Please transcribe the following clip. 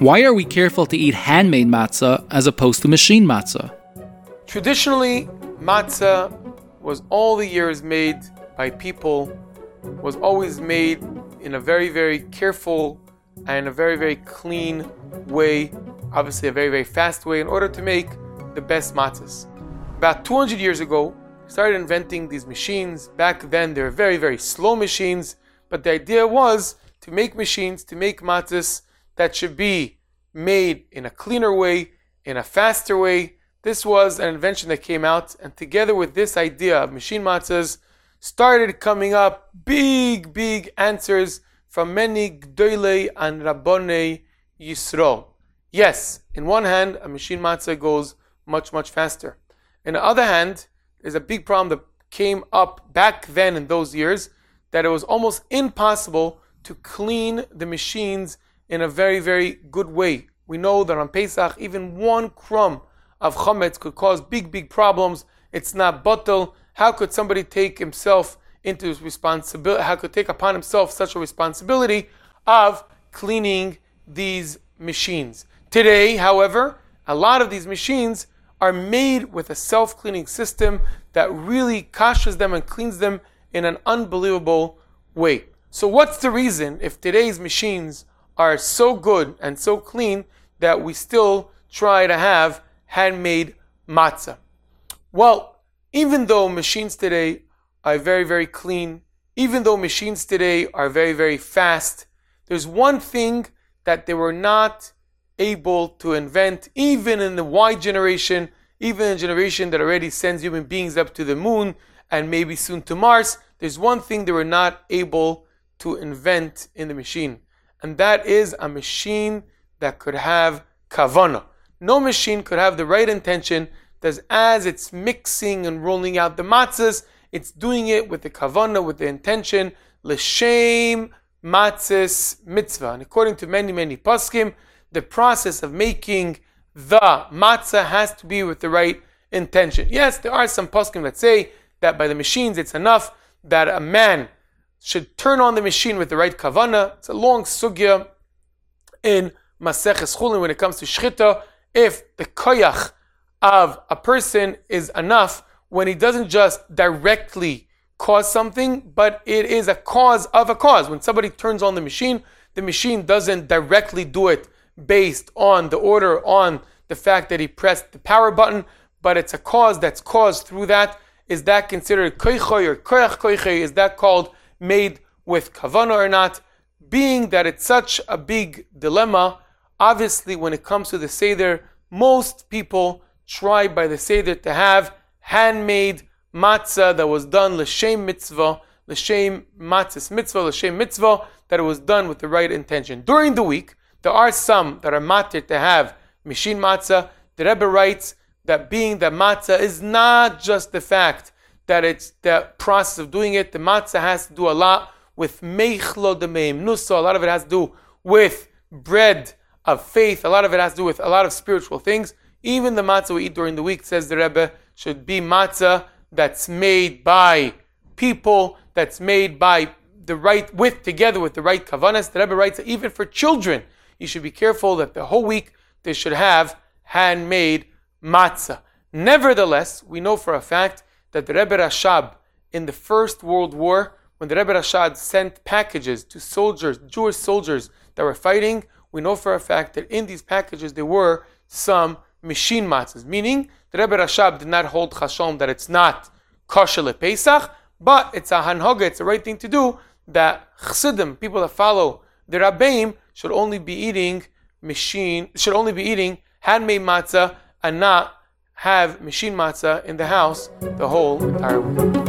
Why are we careful to eat handmade matzah as opposed to machine matzah? Traditionally, matzah was all the years made by people, was always made in a very, very careful and a very, very clean way, obviously a very, very fast way, in order to make the best matzahs. About 200 years ago, started inventing these machines. Back then, they were very, very slow machines, but the idea was to make machines, to make matzahs that should be made in a cleaner way, in a faster way. This was an invention that came out, and together with this idea of machine matzahs, started coming up big, big answers from many Gdoile and Rabbone Yisro. Yes, in one hand, a machine matzah goes much, much faster. In the other hand, there's a big problem that came up back then in those years that it was almost impossible to clean the machines in a very, very good way. We know that on Pesach, even one crumb of chametz could cause big, big problems. It's not batel. How could somebody take himself into his responsibility? How could take upon himself such a responsibility of cleaning these machines? Today, however, a lot of these machines are made with a self-cleaning system that really kashers them and cleans them in an unbelievable way. So what's the reason if today's machines are so good and so clean that we still try to have handmade matzah? Well, even though machines today are very, very clean, even though machines today are very, very fast, there's one thing that they were not able to invent, even in the Y generation, even a generation that already sends human beings up to the moon and maybe soon to Mars, there's one thing they were not able to invent in the machine, and that is a machine that could have kavana. No machine could have the right intention that as it's mixing and rolling out the matzahs, it's doing it with the kavana, with the intention, l'shem matzahs mitzvah. And according to many, many poskim, the process of making the matzah has to be with the right intention. Yes, there are some poskim that say that by the machines it's enough that a man should turn on the machine with the right kavana. It's a long sugya in Maseches Chulin when it comes to shchita. If the koyach of a person is enough when he doesn't just directly cause something, but it is a cause of a cause. When somebody turns on the machine, the machine doesn't directly do it based on the order on the fact that he pressed the power button, but it's a cause that's caused through that. Is that considered koichoy or koyach koichoy? Is that called made with kavana or not? Being that it's such a big dilemma, obviously when it comes to the Seder, most people try by the Seder to have handmade matzah that was done l'shem mitzvah, l'shem matzahs mitzvah, l'shem mitzvah, that it was done with the right intention. During the week, there are some that are matir to have machine matzah. The Rebbe writes that being that matzah is not just the fact that it's the process of doing it. The matzah has to do a lot with meichlo demeim nusa. A lot of it has to do with bread of faith. A lot of it has to do with a lot of spiritual things. Even the matzah we eat during the week, says the Rebbe, should be matzah that's made by people, that's made by the right, with, together with the right kavanas. The Rebbe writes that even for children, you should be careful that the whole week they should have handmade matzah. Nevertheless, we know for a fact that the Rebbe Rashab in the First World War, when the Rebbe Rashab sent packages to soldiers, Jewish soldiers that were fighting, we know for a fact that in these packages there were some machine matzahs, meaning the Rebbe Rashab did not hold chashom that it's not kosher Pesach, but it's a hanhoga, it's the right thing to do, that chassidim, people that follow the Rabbeim, should only be eating machine, should only be eating handmade matzah and not have machine matzah in the house the whole entire week.